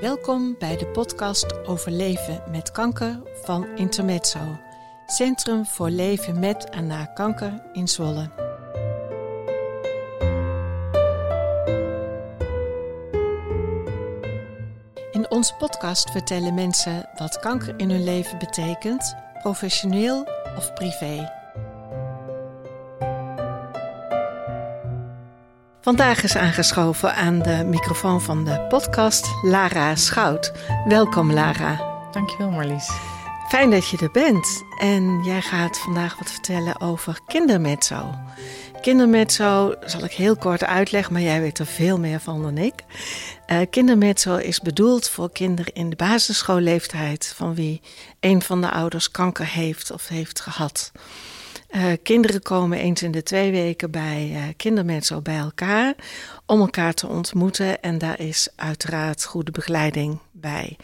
Welkom bij de podcast over leven met kanker van Intermezzo, Centrum voor Leven met en na kanker in Zwolle. In onze podcast vertellen mensen wat kanker in hun leven betekent, professioneel of privé. Vandaag is aangeschoven aan de microfoon van de podcast Lara Schout. Welkom Lara. Dankjewel Marlies. Fijn dat je er bent. En jij gaat vandaag wat vertellen over kindermezzo. Kindermezzo zal ik heel kort uitleggen, maar jij weet er veel meer van dan ik. Uh, kindermezzo is bedoeld voor kinderen in de basisschoolleeftijd van wie een van de ouders kanker heeft of heeft gehad. Uh, kinderen komen eens in de twee weken bij uh, bij elkaar om elkaar te ontmoeten. En daar is uiteraard goede begeleiding bij.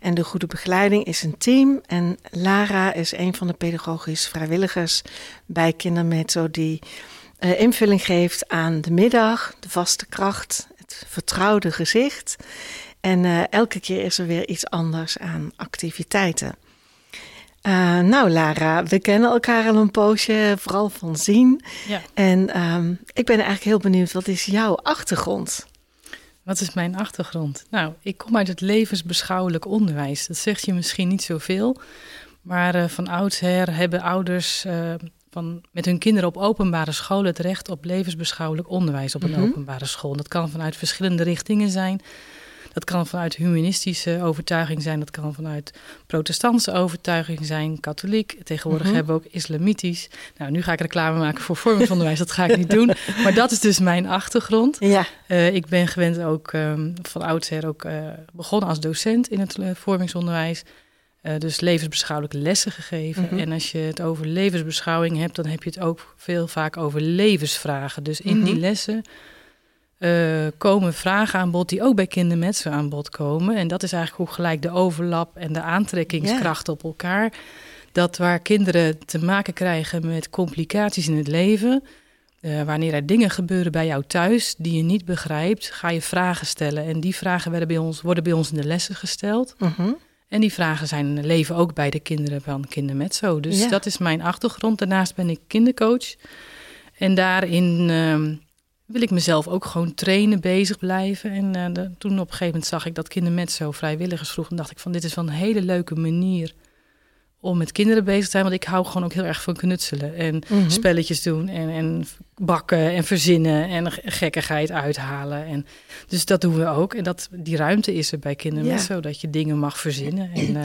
En de goede begeleiding is een team. En Lara is een van de pedagogische vrijwilligers bij Kindermezzo die uh, invulling geeft aan de middag, de vaste kracht, het vertrouwde gezicht. En elke keer is er weer iets anders aan activiteiten. Uh, nou, Lara, we kennen elkaar al een poosje, vooral van zien. Ja. En um, ik ben eigenlijk heel benieuwd, wat is jouw achtergrond? Wat is mijn achtergrond? Nou, ik kom uit het levensbeschouwelijk onderwijs. Dat zegt je misschien niet zoveel. Maar uh, van oudsher hebben ouders uh, van, met hun kinderen op openbare scholen het recht op levensbeschouwelijk onderwijs op een mm -hmm. openbare school. Dat kan vanuit verschillende richtingen zijn. Dat kan vanuit humanistische overtuiging zijn, dat kan vanuit protestantse overtuiging zijn, katholiek. Tegenwoordig mm -hmm. hebben we ook islamitisch. Nou, nu ga ik reclame maken voor vormingsonderwijs, dat ga ik niet doen. Maar dat is dus mijn achtergrond. Ja. Uh, ik ben gewend ook um, van oudsher ook uh, begonnen als docent in het uh, vormingsonderwijs. Uh, dus levensbeschouwelijke lessen gegeven. Mm -hmm. En als je het over levensbeschouwing hebt, dan heb je het ook veel vaak over levensvragen. Dus in mm -hmm. die lessen uh, komen vragen aan bod die ook bij kindermetsen aan bod komen. En dat is eigenlijk hoe gelijk de overlap en de aantrekkingskracht yeah. op elkaar. Dat waar kinderen te maken krijgen met complicaties in het leven. Uh, wanneer er dingen gebeuren bij jou thuis die je niet begrijpt, ga je vragen stellen. En die vragen werden bij ons, worden bij ons in de lessen gesteld. -huh. En die vragen zijn leven ook bij de kinderen van Kindermetzo. Dus yeah. dat is mijn achtergrond. Daarnaast ben ik kindercoach. En daarin uh, wil ik mezelf ook gewoon trainen, bezig blijven. En uh, de, toen op een gegeven moment zag ik dat Kindermetzo vrijwilligers vroeg. En dacht ik van dit is wel een hele leuke manier om met kinderen bezig te zijn. Want ik hou gewoon ook heel erg van knutselen. En mm -hmm. spelletjes doen en, en bakken en verzinnen en gekkigheid uithalen. En, dus dat doen we ook. En dat, die ruimte is er bij Kindermetzo, ja. dat je dingen mag verzinnen. En, uh,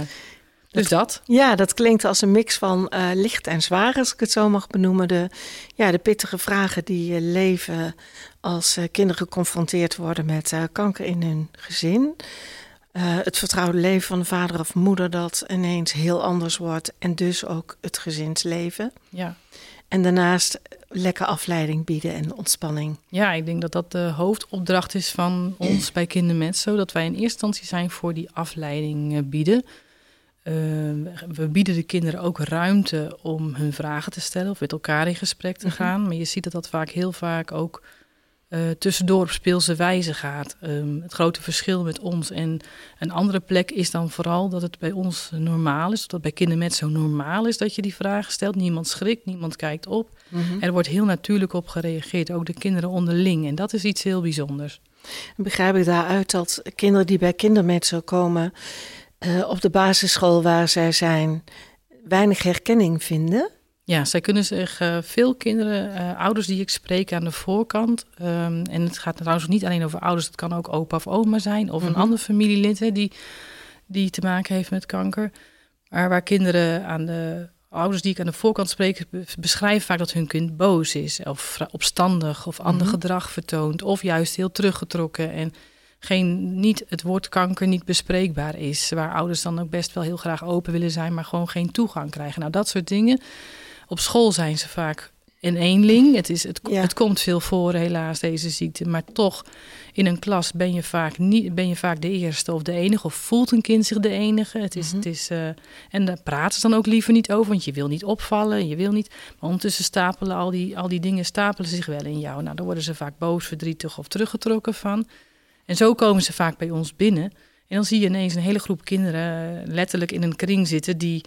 dus dat? Ja, dat klinkt als een mix van uh, licht en zwaar, als ik het zo mag benoemen. De, ja, de pittige vragen die uh, leven als uh, kinderen geconfronteerd worden met kanker in hun gezin. het vertrouwde leven van de vader of moeder dat ineens heel anders wordt. En dus ook het gezinsleven. Ja. En daarnaast lekker afleiding bieden en ontspanning. Ja, ik denk dat dat de hoofdopdracht is van ons bij Kindermens. Zodat wij in eerste instantie zijn voor die afleiding bieden. Uh, we bieden de kinderen ook ruimte om hun vragen te stellen of met elkaar in gesprek te mm -hmm. gaan. Maar je ziet dat dat vaak heel vaak ook uh, tussendoor op speelse wijze gaat. Um, het grote verschil met ons en een andere plek is dan vooral dat het bij ons normaal is. Dat het bij kinderen met zo normaal is dat je die vragen stelt. Niemand schrikt, niemand kijkt op. Mm -hmm. Er wordt heel natuurlijk op gereageerd, ook de kinderen onderling. En dat is iets heel bijzonders. Begrijp ik daaruit dat kinderen die bij kindermetzo komen uh, op de basisschool waar zij zijn weinig herkenning vinden? Ja, zij kunnen zich uh, veel kinderen, uh, ouders die ik spreek aan de voorkant. Um, en het gaat trouwens niet alleen over ouders, het kan ook opa of oma zijn of mm -hmm. een ander familielid hè, die, die te maken heeft met kanker. Maar waar kinderen aan de ouders die ik aan de voorkant spreek, beschrijven vaak dat hun kind boos is, of opstandig of ander mm -hmm. gedrag vertoont, of juist heel teruggetrokken. En geen, niet het woord kanker niet bespreekbaar is. Waar ouders dan ook best wel heel graag open willen zijn, maar gewoon geen toegang krijgen. Nou, dat soort dingen. Op school zijn ze vaak een eenling. Het, is, het, ja. het komt veel voor, helaas, deze ziekte. Maar toch, in een klas ben je vaak, niet, ben je vaak de eerste of de enige. Of voelt een kind zich de enige. Het is, mm -hmm. het is, uh, en daar praten ze dan ook liever niet over. Want je wil niet opvallen, je wil niet. Maar ondertussen stapelen al die, al die dingen stapelen zich wel in jou. Nou, dan worden ze vaak boos, verdrietig of teruggetrokken van. En zo komen ze vaak bij ons binnen. En dan zie je ineens een hele groep kinderen letterlijk in een kring zitten die,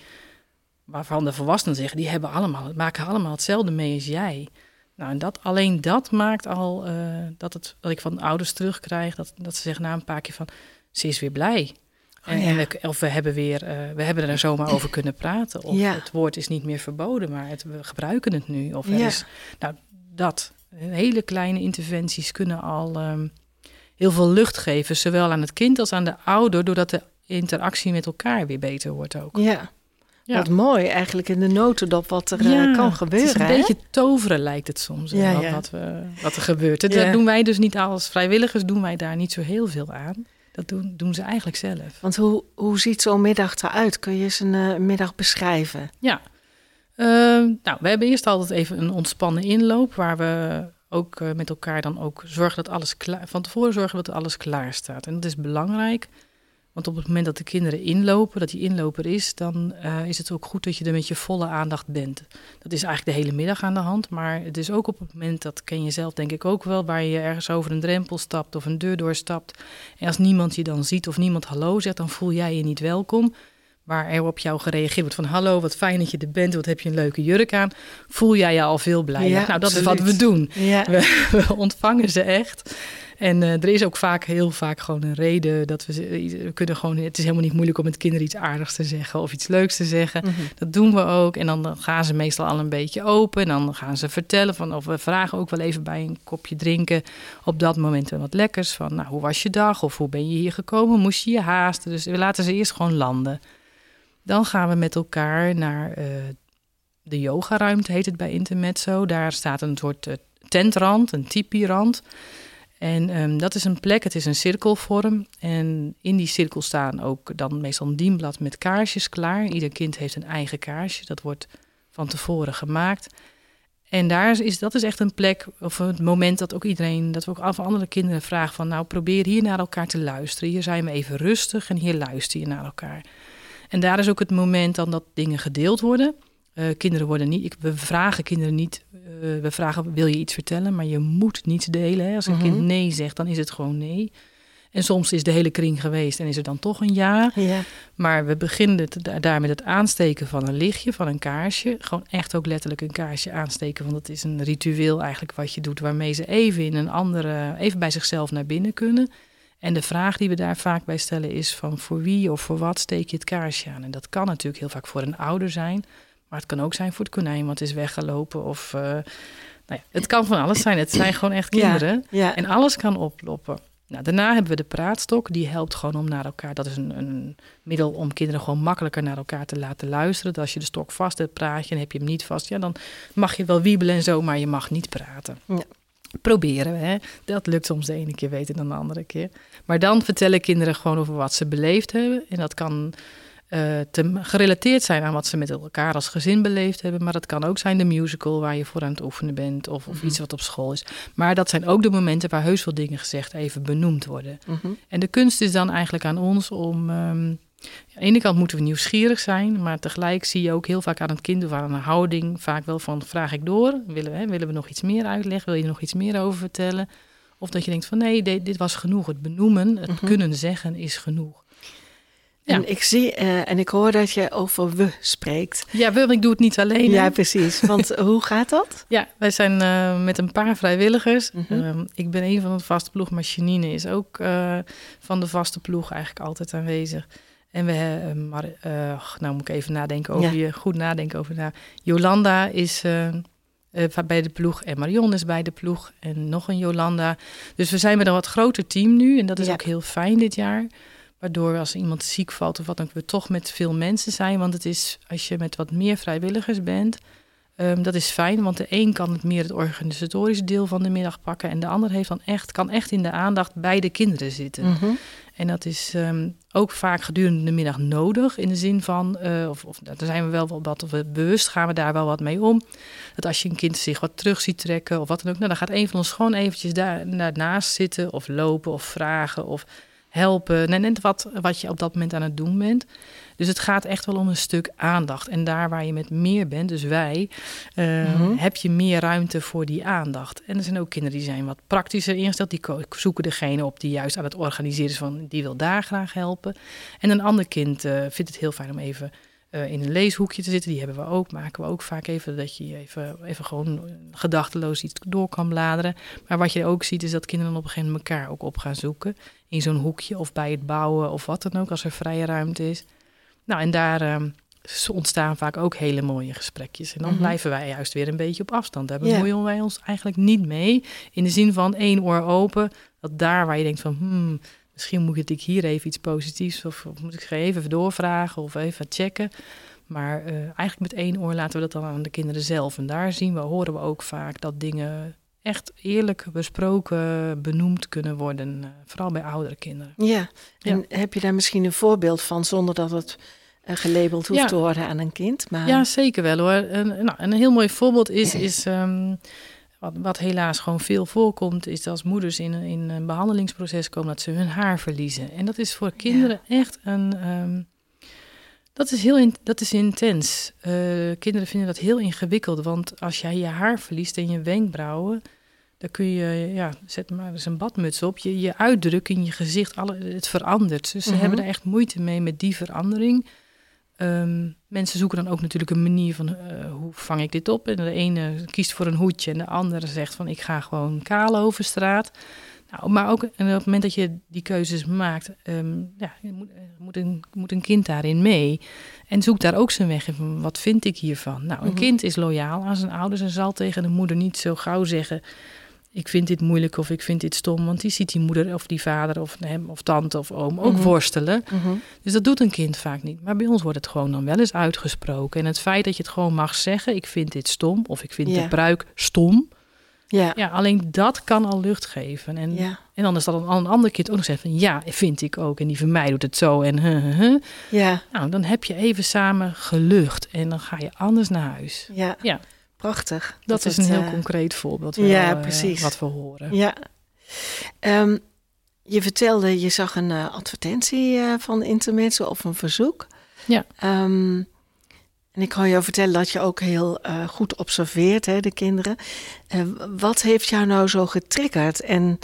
waarvan de volwassenen zeggen, die hebben allemaal, maken allemaal hetzelfde mee als jij. Nou, en dat, alleen dat maakt al uh, dat, het, dat ik van de ouders terugkrijg, dat, dat ze zeggen na een paar keer van, ze is weer blij. Oh, en, ja. en, of we hebben, weer, uh, we hebben er zomaar over kunnen praten. Of ja. het woord is niet meer verboden, maar het, we gebruiken het nu. Of er ja. is, nou, dat. Hele kleine interventies kunnen al um, heel veel lucht geven, zowel aan het kind als aan de ouder, doordat de interactie met elkaar weer beter wordt ook. Ja. Ja. Wat mooi, eigenlijk in de notendop wat er ja, uh, kan gebeuren. Het is een hè? beetje toveren lijkt het soms, ja, wat, wat, we, wat, er gebeurt. Dat doen wij dus niet als vrijwilligers, doen wij daar niet zo heel veel aan. Dat doen, doen ze eigenlijk zelf. Want hoe, hoe ziet zo'n middag eruit? Kun je eens een uh, middag beschrijven? Ja, uh, nou, we hebben eerst altijd even een ontspannen inloop, waar we ook uh, met elkaar dan ook zorgen dat alles klaar, van tevoren zorgen dat alles klaar staat. En dat is belangrijk, want op het moment dat de kinderen inlopen, dat die inloper is, dan uh, is het ook goed dat je er met je volle aandacht bent. Dat is eigenlijk de hele middag aan de hand, maar het is ook op het moment, dat ken je zelf denk ik ook wel, waar je ergens over een drempel stapt of een deur doorstapt. En als niemand je dan ziet of niemand hallo zegt, dan voel jij je niet welkom. Waar er op jou gereageerd wordt van hallo, wat fijn dat je er bent, wat heb je een leuke jurk aan. Voel jij je al veel blijer? Ja, nou, dat absoluut. is wat we doen. Ja. We, we ontvangen ze echt. En uh, er is ook vaak, heel vaak gewoon een reden dat we, we kunnen gewoon, het is helemaal niet moeilijk om met kinderen iets aardigs te zeggen of iets leuks te zeggen. Mm -hmm. Dat doen we ook. En dan gaan ze meestal al een beetje open. En dan gaan ze vertellen van, of we vragen ook wel even bij een kopje drinken op dat moment wat lekkers. Van, nou, hoe was je dag? Of hoe ben je hier gekomen? Moest je je haasten? Dus we laten ze eerst gewoon landen. Dan gaan we met elkaar naar uh, de yogaruimte, heet het bij Intermezzo. Daar staat een soort uh, tentrand, een tipi-rand. En um, dat is een plek, het is een cirkelvorm. En in die cirkel staan ook dan meestal een dienblad met kaarsjes klaar. Ieder kind heeft een eigen kaarsje, dat wordt van tevoren gemaakt. En daar is, dat is echt een plek, of het moment dat ook iedereen, dat we ook af andere kinderen vragen van, nou probeer hier naar elkaar te luisteren. Hier zijn we even rustig en hier luister je naar elkaar. En daar is ook het moment dan dat dingen gedeeld worden. Uh, kinderen worden niet, ik, we vragen kinderen niet, uh, we vragen wil je iets vertellen, maar je moet niets delen. Hè? Als een mm -hmm. kind nee zegt, dan is het gewoon nee. En soms is de hele kring geweest en is er dan toch een ja. ja. Maar we beginnen het, daar met het aansteken van een lichtje, van een kaarsje. Gewoon echt ook letterlijk een kaarsje aansteken. Want het is een ritueel eigenlijk wat je doet waarmee ze even in een andere, even bij zichzelf naar binnen kunnen. En de vraag die we daar vaak bij stellen is van voor wie of voor wat steek je het kaarsje aan? En dat kan natuurlijk heel vaak voor een ouder zijn. Maar het kan ook zijn voor het konijn wat is weggelopen. Of uh, nou ja, het kan van alles zijn. Het zijn gewoon echt kinderen. Ja, ja. En alles kan oploppen. Nou, daarna hebben we de praatstok. Die helpt gewoon om naar elkaar. Dat is een, een, middel om kinderen gewoon makkelijker naar elkaar te laten luisteren. Dat als je de stok vast hebt, praat je en heb je hem niet vast. Ja, dan mag je wel wiebelen en zo, maar je mag niet praten. Ja. Proberen we, hè. Dat lukt soms de ene keer beter dan de andere keer. Maar dan vertellen kinderen gewoon over wat ze beleefd hebben. En dat kan uh, te, gerelateerd zijn aan wat ze met elkaar als gezin beleefd hebben. Maar dat kan ook zijn de musical waar je voor aan het oefenen bent. Of, of mm -hmm. iets wat op school is. Maar dat zijn ook de momenten waar heus veel dingen gezegd even benoemd worden. Mhm. Mm -hmm. En de kunst is dan eigenlijk aan ons om... Um, aan de ene kant moeten we nieuwsgierig zijn, maar tegelijk zie je ook heel vaak aan het kind of aan een houding vaak wel van vraag ik door, willen we, hè, willen we nog iets meer uitleggen, wil je er nog iets meer over vertellen? Of dat je denkt van nee, dit, dit was genoeg, het benoemen, het mm -hmm. kunnen zeggen is genoeg. Ja. En ik zie uh, en ik hoor dat je over we spreekt. Ja, we, ik doe het niet alleen. Ja, precies. Want hoe gaat dat? Ja, wij zijn uh, met een paar vrijwilligers. Mm -hmm. uh, ik ben een van de vaste ploeg, maar Janine is ook eh, van de vaste ploeg eigenlijk altijd aanwezig. En we hebben, maar nou moet ik even nadenken over ja. je, goed nadenken over na. Jolanda is uh, bij de ploeg en Marion is bij de ploeg en nog een Jolanda. Dus we zijn met een wat groter team nu en dat is ja. ook heel fijn dit jaar. Waardoor als iemand ziek valt of wat dan we toch met veel mensen zijn. Want het is als je met wat meer vrijwilligers bent, um, dat is fijn. Want de een kan het meer het organisatorische deel van de middag pakken. En de ander heeft dan echt, kan echt in de aandacht bij de kinderen zitten. Mm -hmm. En dat is um, ook vaak gedurende de middag nodig. In de zin van, uh, of, of daar zijn we wel wat of we bewust gaan we daar wel wat mee om. Dat als je een kind zich wat terug ziet trekken of wat dan ook. Nou, dan gaat een van ons gewoon eventjes daar, daarnaast zitten of lopen of vragen of helpen. Net wat, wat je op dat moment aan het doen bent. Dus het gaat echt wel om een stuk aandacht. En daar waar je met meer bent, dus wij, uh, heb je meer ruimte voor die aandacht. En er zijn ook kinderen die zijn wat praktischer ingesteld. Die zoeken degene op die juist aan het organiseren is van die wil daar graag helpen. En een ander kind uh, vindt het heel fijn om even uh, in een leeshoekje te zitten. Die hebben we ook, maken we ook vaak even, dat je even, even gewoon gedachteloos iets door kan bladeren. Maar wat je ook ziet is dat kinderen op een gegeven moment elkaar ook op gaan zoeken. In zo'n hoekje of bij het bouwen of wat dan ook, als er vrije ruimte is. Nou, en daar uh, ontstaan vaak ook hele mooie gesprekjes. En dan mm -hmm. blijven wij juist weer een beetje op afstand. Daar bemoeien yeah. wij ons eigenlijk niet mee. In de zin van één oor open, dat daar waar je denkt van... Hmm, misschien moet ik hier even iets positiefs of, of moet ik even doorvragen of even checken. Maar uh, eigenlijk met één oor laten we dat dan aan de kinderen zelf. En daar zien we, horen we ook vaak dat dingen echt eerlijk besproken, benoemd kunnen worden. Uh, vooral bij oudere kinderen. Ja, en ja. heb je daar misschien een voorbeeld van zonder dat het gelabeld hoeft ja. te worden aan een kind? Maar... Ja, zeker wel hoor. En, nou, een heel mooi voorbeeld is, is um, wat, wat, helaas gewoon veel voorkomt, is dat als moeders in, in een behandelingsproces komen, dat ze hun haar verliezen. En dat is voor kinderen ja. echt een. Um, dat is heel in, dat is intens. Uh, kinderen vinden dat heel ingewikkeld, want als jij je haar verliest en je wenkbrauwen, dan kun je, ja, zet maar eens een badmuts op. Je, je uitdrukking, je gezicht, alle, het verandert. Dus ze mm-hmm. hebben er echt moeite mee met die verandering. Um, mensen zoeken dan ook natuurlijk een manier van uh, hoe vang ik dit op. En de ene kiest voor een hoedje en de andere zegt van ik ga gewoon kaal over straat. Nou, maar ook en op het moment dat je die keuzes maakt, um, ja, moet, moet, een, moet een kind daarin mee. En zoekt daar ook zijn weg in van wat vind ik hiervan. Nou, een mm-hmm. kind is loyaal aan zijn ouders en zal tegen de moeder niet zo gauw zeggen ik vind dit moeilijk of ik vind dit stom. Want die ziet die moeder of die vader of hem of tante of oom ook mm-hmm. worstelen. Mm-hmm. Dus dat doet een kind vaak niet. Maar bij ons wordt het gewoon dan wel eens uitgesproken. En het feit dat je het gewoon mag zeggen, ik vind dit stom of ik vind yeah. de bruik stom. Ja. ja, alleen dat kan al lucht geven. En, ja. en dan is dat een, een ander kind ook nog zeggen van ja, vind ik ook. En die van mij doet het zo en huh, huh, huh. Ja. Nou, dan heb je even samen gelucht en dan ga je anders naar huis. Ja. ja. Prachtig. Dat, dat is het, een heel uh, concreet voorbeeld wel, ja, precies. Uh, wat we horen. Ja. Um, je vertelde, je zag een uh, advertentie uh, van Intermezzo of een verzoek. Ja. Um, en ik kan jou vertellen dat je ook heel uh, goed observeert, hè, de kinderen. wat heeft jou nou zo getriggerd en,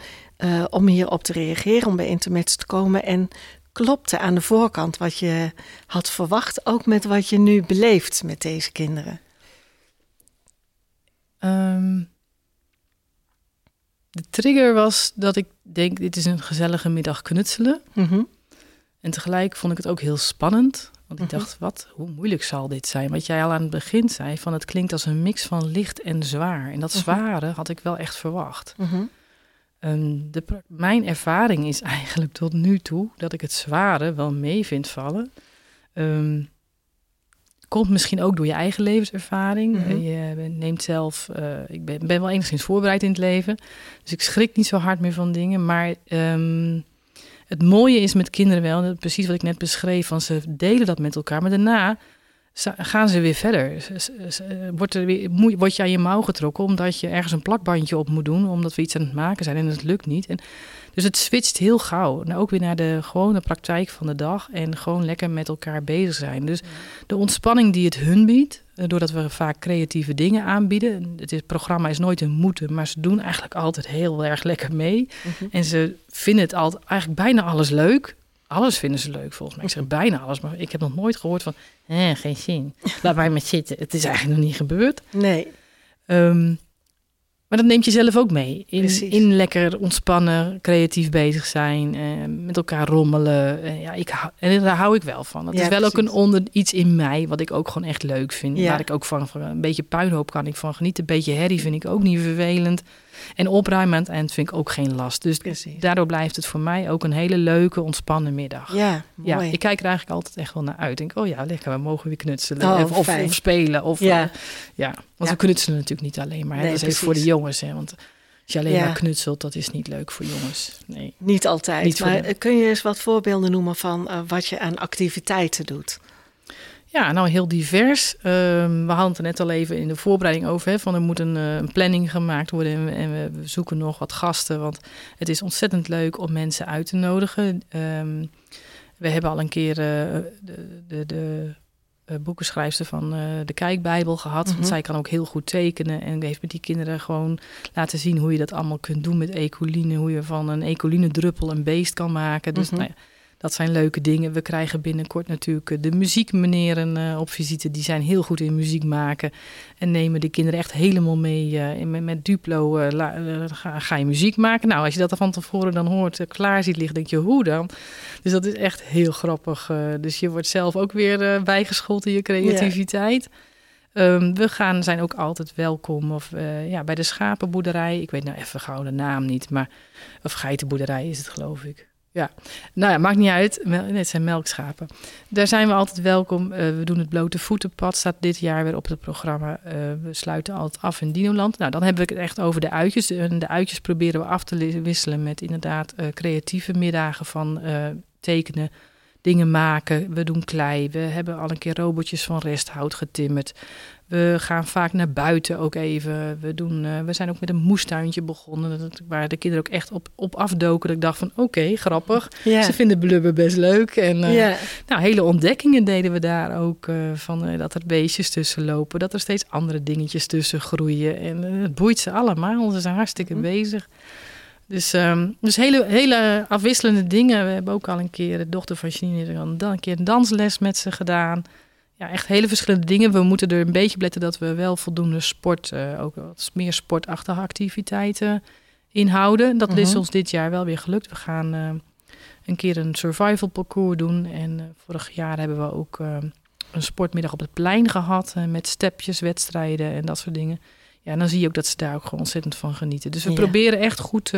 om hierop te reageren, om bij Intermezzo te komen? En klopte aan de voorkant wat je had verwacht, ook met wat je nu beleeft met deze kinderen? Um, de trigger was dat ik denk, dit is een gezellige middag knutselen. Mm -hmm. En tegelijk vond ik het ook heel spannend. Want ik mm -hmm. dacht, wat, hoe moeilijk zal dit zijn? Wat jij al aan het begin zei, van het klinkt als een mix van licht en zwaar. En dat mm -hmm. zware had ik wel echt verwacht. Um, de, mijn ervaring is eigenlijk tot nu toe dat ik het zware wel mee vind vallen. Um, komt misschien ook door je eigen levenservaring. Mm -hmm. Je neemt zelf, uh, ik ben, ben, wel enigszins voorbereid in het leven, dus ik schrik niet zo hard meer van dingen. Maar um, het mooie is met kinderen wel, precies wat ik net beschreef, van ze delen dat met elkaar, maar daarna gaan ze weer verder. Wordt, er weer, word je aan je mouw getrokken omdat je ergens een plakbandje op moet doen, omdat we iets aan het maken zijn en het lukt niet. En dus het switcht heel gauw. En ook weer naar de gewone praktijk van de dag. En gewoon lekker met elkaar bezig zijn. Dus de ontspanning die het hun biedt. Eh, doordat we vaak creatieve dingen aanbieden. Het, is, het programma is nooit een moeten. Maar ze doen eigenlijk altijd heel erg lekker mee. Mm -hmm. En ze vinden het altijd, eigenlijk bijna alles leuk. Alles vinden ze leuk volgens mij. Ik zeg bijna alles. Maar ik heb nog nooit gehoord van... Eh, geen zin. Laat mij maar zitten. Het is eigenlijk nog niet gebeurd. Nee. Um, maar dat neemt je zelf ook mee. In, in lekker ontspannen, creatief bezig zijn, eh, met elkaar rommelen. Eh, ja, ik hou, en daar hou ik wel van. Dat ja, is wel precies. ook een onder iets in mij wat ik ook gewoon echt leuk vind. Ja. Waar ik ook van, van een beetje puinhoop kan ik van genieten. Een beetje herrie vind ik ook niet vervelend. En opruimen aan het eind vind ik ook geen last. Dus Precies. daardoor blijft het voor mij ook een hele leuke, ontspannen middag. Ja, mooi. ja Ik kijk er eigenlijk altijd echt wel naar uit. Ik denk, oh ja, lekker, we mogen weer knutselen. Oh, of, of, of, spelen. Of, ja. Uh, ja. Want ja. we knutselen natuurlijk niet alleen maar. Nee, dat is even voor de jongens. Hè, want als je alleen ja. maar knutselt, dat is niet leuk voor jongens. Nee. Niet altijd. Niet maar de... kun je eens wat voorbeelden noemen van uh, wat je aan activiteiten doet? Ja, nou heel divers. Um, we hadden het er net al even in de voorbereiding over. Hè, van er moet een, uh, een planning gemaakt worden en, we, en we, we, zoeken nog wat gasten. Want het is ontzettend leuk om mensen uit te nodigen. Um, We hebben al een keer de, de, de boekenschrijfster van de Kijkbijbel gehad. Want zij kan ook heel goed tekenen en heeft met die kinderen gewoon laten zien hoe je dat allemaal kunt doen met ecoline. Hoe je van een ecoline druppel een beest kan maken. Dus nou ja, dat zijn leuke dingen. We krijgen binnenkort natuurlijk eh, de muziekmeneren uh, op visite. Die zijn heel goed in muziek maken. En nemen de kinderen echt helemaal mee. Uh, met, met, Duplo ga, ga, je muziek maken. Nou, als je dat van tevoren dan hoort, klaar ziet liggen, denk je, hoe dan? Dus dat is echt heel grappig. dus je wordt zelf ook weer bijgeschoold in je creativiteit. Um, we gaan, zijn ook altijd welkom of, ja, bij de schapenboerderij. Ik weet nou even gauw de naam niet, maar... Of geitenboerderij is het, geloof ik. Ja, nou ja, maakt niet uit. Nee, het zijn melkschapen. Daar zijn we altijd welkom. Uh, we doen het blote voetenpad, staat dit jaar weer op het programma. Uh, we sluiten altijd af in Dinoland. Nou, dan hebben we het echt over de uitjes. De, de uitjes proberen we af te wisselen met inderdaad uh, creatieve middagen van tekenen, dingen maken. We doen klei. We hebben al een keer robotjes van resthout getimmerd. We gaan vaak naar buiten ook even. We, doen, uh, we zijn ook met een moestuintje begonnen. Dat, waar de kinderen ook echt op, op afdoken. Dat ik dacht van oké, grappig. Ze vinden blubber best leuk. En uh, nou, hele ontdekkingen deden we daar ook. Uh, van dat er beestjes tussen lopen. Dat er steeds andere dingetjes tussen groeien. En het boeit ze allemaal. Ze zijn hartstikke hm. bezig. Dus, um, dus hele, hele afwisselende dingen. We hebben ook al een keer de dochter van Janine dan een keer een dansles met ze gedaan ja, echt hele verschillende dingen. We moeten er een beetje letten dat we wel voldoende sport, uh, ook wat meer sportachtige activiteiten inhouden. Dat is mhm. ons dit jaar wel weer gelukt. We gaan uh, een keer een survival parcours doen. En uh, vorig jaar hebben we ook een sportmiddag op het plein gehad. met stepjes, wedstrijden en dat soort dingen. Ja, dan zie je ook dat ze daar ook gewoon ontzettend van genieten. Dus we proberen echt goed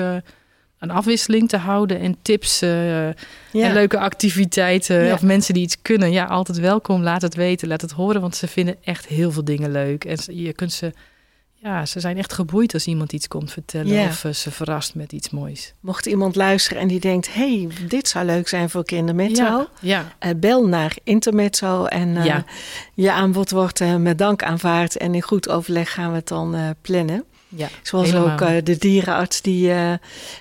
een afwisseling te houden en tips uh, en leuke activiteiten. Of mensen die iets kunnen. Ja, altijd welkom. Laat het weten, laat het horen. Want ze vinden echt heel veel dingen leuk. En je kunt ze, ja, ze zijn echt geboeid als iemand iets komt vertellen. Of uh, ze verrast met iets moois. Mocht iemand luisteren en die denkt: hey, dit zou leuk zijn voor Kindermezzo. Ja, ja. Uh, bel naar Intermezzo en je aanbod wordt met dank aanvaard. En in goed overleg gaan we het dan plannen. Ja, Zoals ook uh, de dierenarts die uh,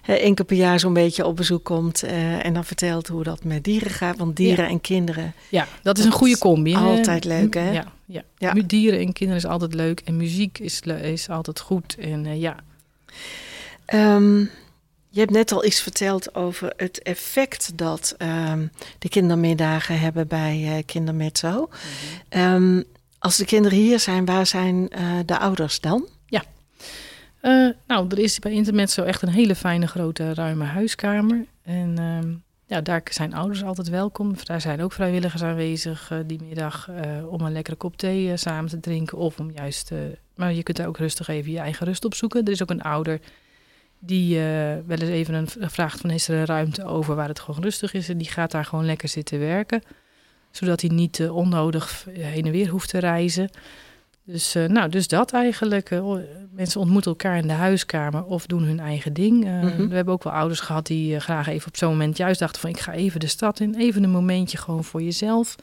één keer per jaar zo'n beetje op bezoek komt uh, en dan vertelt hoe dat met dieren gaat. Want dieren ja. en kinderen. Ja, dat is een goede combi. Altijd leuk, hè? Ja, ja. ja. Dieren en kinderen is altijd leuk en muziek is, is altijd goed. En ja. Um, je hebt net al iets verteld over het effect dat um, de kindermiddagen hebben bij Kindermezzo. Mm -hmm. um, als de kinderen hier zijn, waar zijn de ouders dan? Uh, nou, er is bij Internet zo echt een hele fijne grote ruime huiskamer. En uh, ja, daar zijn ouders altijd welkom. Daar zijn ook vrijwilligers aanwezig uh, die middag uh, om een lekkere kop thee samen te drinken. Of om juist, maar je kunt daar ook rustig even je eigen rust op zoeken. Er is ook een ouder die wel eens even een, vraagt van is er een ruimte over waar het gewoon rustig is. En die gaat daar gewoon lekker zitten werken. Zodat hij niet onnodig heen en weer hoeft te reizen. Dus, uh, nou, dus dat eigenlijk. Uh, mensen ontmoeten elkaar in de huiskamer of doen hun eigen ding. Uh, mm -hmm. We hebben ook wel ouders gehad die graag even op zo'n moment juist dachten van... ik ga even de stad in, even een momentje gewoon voor jezelf.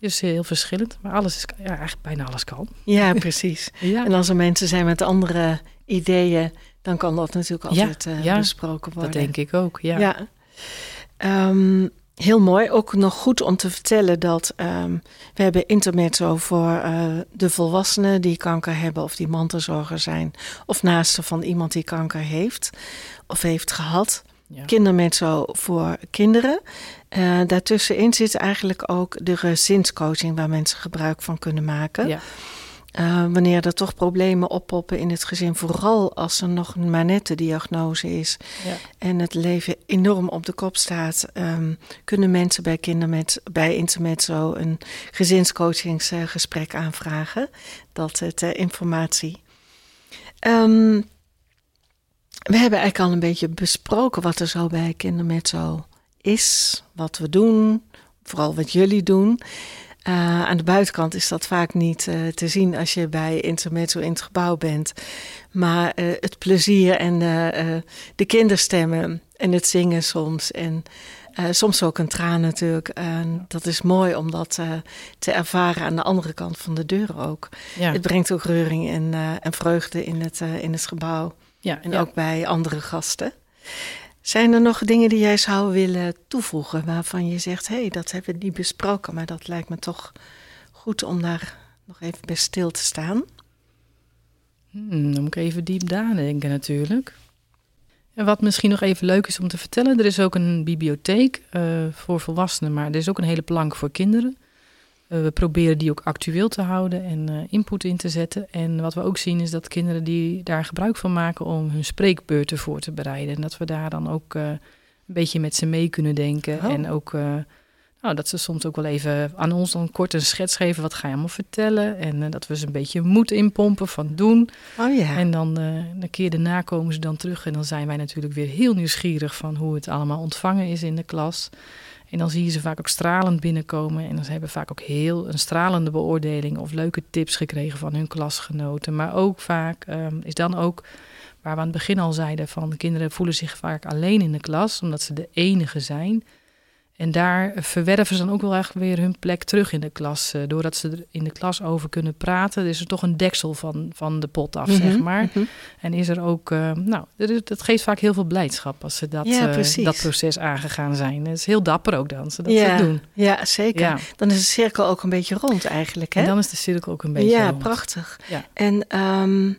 Dus heel verschillend, maar alles is, ja, eigenlijk bijna alles kan. Ja, precies. ja. En als er mensen zijn met andere ideeën, dan kan dat natuurlijk altijd ja, besproken worden. Dat denk ik ook, ja. ja. Um, Heel mooi. Ook nog goed om te vertellen dat um, we hebben intermezzo voor uh, de volwassenen die kanker hebben of die mantelzorger zijn. Of naasten van iemand die kanker heeft of heeft gehad. Ja. Kindermezzo voor kinderen. Uh, daartussenin zit eigenlijk ook de gezinscoaching waar mensen gebruik van kunnen maken. Ja. Uh, wanneer er toch problemen oppoppen in het gezin, vooral als er nog een manette diagnose is ja. en het leven enorm op de kop staat, um, kunnen mensen bij Kindermet, bij Intermezzo een gezinscoachingsgesprek aanvragen. Dat uh, ter informatie. Um, we hebben eigenlijk al een beetje besproken wat er zo bij Kindermezzo is, wat we doen, vooral wat jullie doen. Uh, aan de buitenkant is dat vaak niet uh, te zien als je bij Intermezzo in het gebouw bent. Maar uh, het plezier en de kinderstemmen en het zingen soms. En soms ook een traan natuurlijk. dat is mooi om dat te ervaren aan de andere kant van de deur ook. Ja. Het brengt ook reuring en, en vreugde in het, in het gebouw. Ja, en ja. ook bij andere gasten. Zijn er nog dingen die jij zou willen toevoegen waarvan je zegt: hé, hey, dat hebben we niet besproken, maar dat lijkt me toch goed om daar nog even bij stil te staan? Hmm, dan moet ik even diep nadenken natuurlijk. En wat misschien nog even leuk is om te vertellen, er is ook een bibliotheek uh, voor volwassenen, maar er is ook een hele plank voor kinderen. Uh, we proberen die ook actueel te houden en uh, input in te zetten. En wat we ook zien is dat kinderen die daar gebruik van maken om hun spreekbeurten voor te bereiden. En dat we daar dan ook een beetje met ze mee kunnen denken. Oh. En ook nou, dat ze soms ook wel even aan ons dan kort een schets geven. Wat ga je allemaal vertellen? En dat we ze een beetje moed inpompen van doen. Oh ja. En dan een keer daarna komen ze dan terug. En dan zijn wij natuurlijk weer heel nieuwsgierig van hoe het allemaal ontvangen is in de klas. En dan zie je ze vaak ook stralend binnenkomen. En dan hebben vaak ook heel een stralende beoordeling of leuke tips gekregen van hun klasgenoten. Maar ook vaak um, is dan ook waar we aan het begin al zeiden van de kinderen voelen zich vaak alleen in de klas, omdat ze de enige zijn. En daar verwerven ze dan ook wel eigenlijk weer hun plek terug in de klas. Uh, doordat ze er in de klas over kunnen praten, is er toch een deksel van, van de pot af, zeg mhm, maar. Mm -hmm. En is er ook, uh, nou, dat geeft vaak heel veel blijdschap als ze dat, ja, uh, dat proces aangegaan zijn. Het is heel dapper ook dan, ze dat ja, doen. Ja, zeker. Ja. Dan is de cirkel ook een beetje rond eigenlijk, hè? En dan is de cirkel ook een beetje ja, rond. Prachtig. Ja, En um,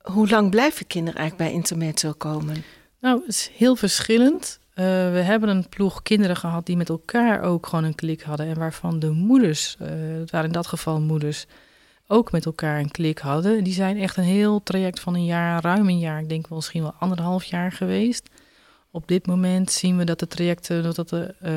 hoe lang blijven kinderen eigenlijk bij Intermezzo komen? Nou, het is heel verschillend. Uh, we hebben een ploeg kinderen gehad die met elkaar ook gewoon een klik hadden. En waarvan de moeders, uh, het waren in dat geval moeders, ook met elkaar een klik hadden. Die zijn echt een heel traject van een jaar, ruim een jaar, ik denk wel misschien wel anderhalf jaar geweest. Op dit moment zien we dat de trajecten, dat de uh,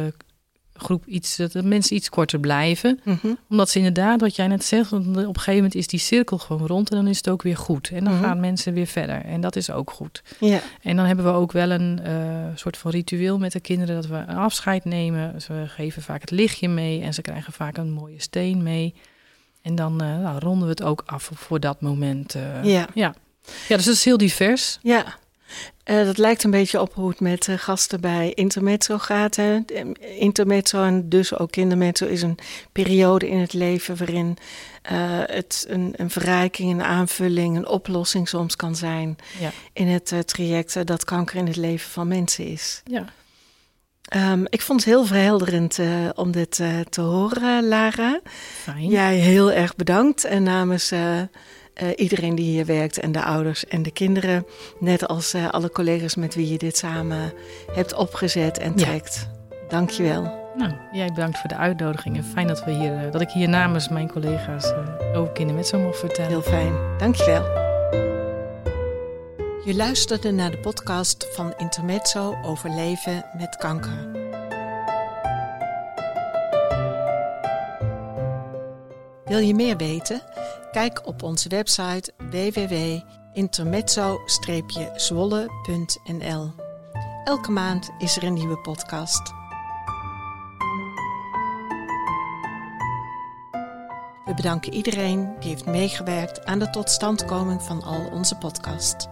groep iets, dat de mensen iets korter blijven. Mm -hmm. Omdat ze inderdaad, wat jij net zegt, op een gegeven moment is die cirkel gewoon rond en dan is het ook weer goed. En dan mm -hmm. gaan mensen weer verder. En dat is ook goed. Ja. En dan hebben we ook wel een uh, soort van ritueel met de kinderen dat we een afscheid nemen. Ze geven vaak het lichtje mee en ze krijgen vaak een mooie steen mee. En dan uh, nou, ronden we het ook af voor dat moment. Uh, ja. ja. Ja, dus dat is heel divers. Ja. Uh, dat lijkt een beetje op hoe het met uh, gasten bij Intermezzo gaat. Hè. Intermezzo en dus ook Kindermezzo is een periode in het leven waarin uh, het een, een verrijking, een aanvulling, een oplossing soms kan zijn ja. in het traject dat kanker in het leven van mensen is. Ja. Um, ik vond het heel verhelderend om dit te horen, Lara. Fijn. Jij heel erg bedankt en namens uh, iedereen die hier werkt en de ouders en de kinderen. Net als uh, alle collega's met wie je dit samen hebt opgezet en trekt. Ja. Dank je wel. Nou, jij bedankt voor de uitnodiging. En fijn dat, we hier, uh, dat ik hier namens mijn collega's over Kindermetzo mocht vertellen. Heel fijn. Dank je wel. Je luisterde naar de podcast van Intermezzo over leven met kanker. Wil je meer weten? Kijk op onze website www.intermezzo-zwolle.nl. Elke maand is er een nieuwe podcast. We bedanken iedereen die heeft meegewerkt aan de totstandkoming van al onze podcasts.